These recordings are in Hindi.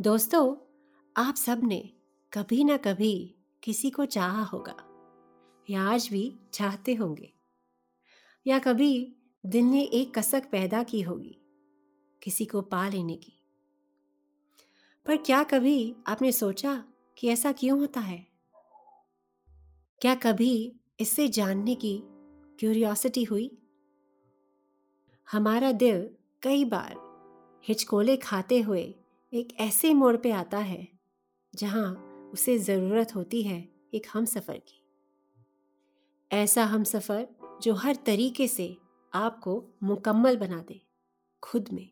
दोस्तों, आप सबने कभी ना कभी किसी को चाहा होगा, या आज भी चाहते होंगे, या कभी दिल ने एक कसक पैदा की होगी किसी को पा लेने की। पर क्या कभी आपने सोचा कि ऐसा क्यों होता है? क्या कभी इससे जानने की क्यूरियोसिटी हुई? हमारा दिल कई बार हिचकोले खाते हुए एक ऐसे मोड़ पे आता है, जहाँ उसे ज़रूरत होती है एक हम सफ़र की। ऐसा हम सफ़र जो हर तरीके से आपको मुकम्मल बना दे, खुद में।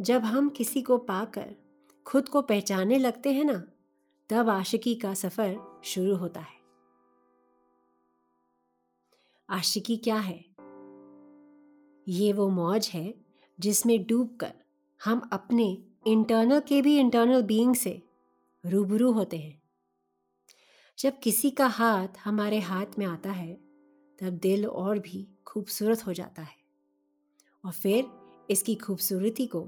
जब हम किसी को पाकर खुद को पहचानने लगते हैं ना, तब आशिकी का सफ़र शुरू होता है। आशिकी क्या है? ये वो मौज है जिसमें डूबकर हम अपने इंटरनल के भी इंटरनल बीइंग से रूबरू होते हैं। जब किसी का हाथ हमारे हाथ में आता है, तब दिल और भी खूबसूरत हो जाता है। और फिर इसकी खूबसूरती को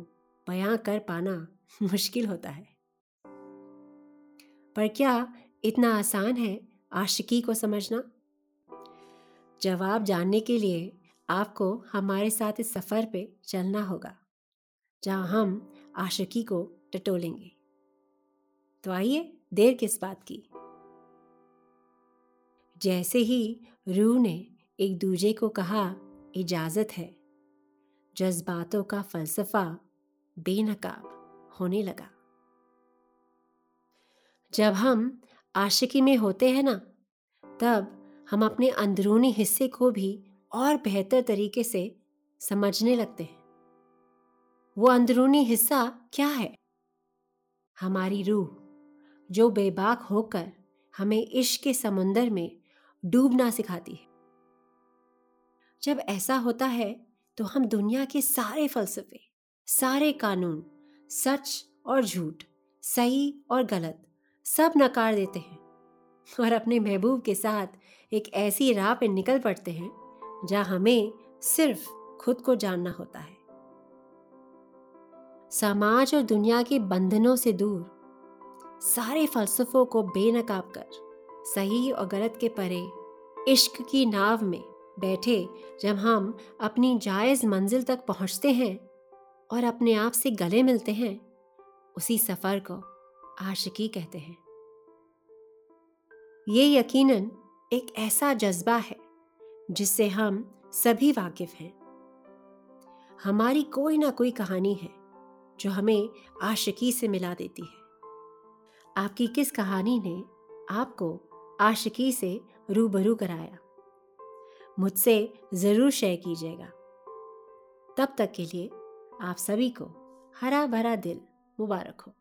बयां कर पाना मुश्किल होता है। पर क्या इतना आसान है आशिकी को समझना? जवाब जानने के लिए आपको हमारे साथ इस सफ़र पे चलना होगा। जहाँ हम आशिकी को टटोलेंगे। तो आइए देर किस बात की? जैसे ही रूह ने एक दूजे को कहा, इजाज़त है, जज्बातों का फलसफा बेनकाब होने लगा। जब हम आशिकी में होते हैं ना, तब हम अपने अंदरूनी हिस्से को भी और बेहतर तरीके से समझने लगते हैं। वो अंदरूनी हिस्सा क्या है? हमारी रूह, जो बेबाक होकर हमें इश्क के समुंदर में डूबना सिखाती है। जब ऐसा होता है तो हम दुनिया के सारे फलसफे, सारे कानून, सच और झूठ, सही और गलत, सब नकार देते हैं और अपने महबूब के साथ एक ऐसी राह पे निकल पड़ते हैं, जहाँ हमें सिर्फ़ खुद को जानना होता है। समाज और दुनिया के बंधनों से दूर। सारे फलसफों को बेनकाब कर, सही और गलत के परे, इश्क की नाव में बैठे जब हम अपनी जायज़ मंजिल तक पहुँचते हैं और अपने आप से गले मिलते हैं, उसी सफ़र को आशिकी कहते हैं। ये यकीनन एक ऐसा जज्बा है जिससे हम सभी वाकिफ हैं। हमारी कोई ना कोई कहानी है जो हमें आशिकी से मिला देती है। आपकी किस कहानी ने आपको आशिकी से रूबरू कराया? मुझसे ज़रूर शेयर कीजिएगा। तब तक के लिए आप सभी को हरा भरा दिल मुबारक हो।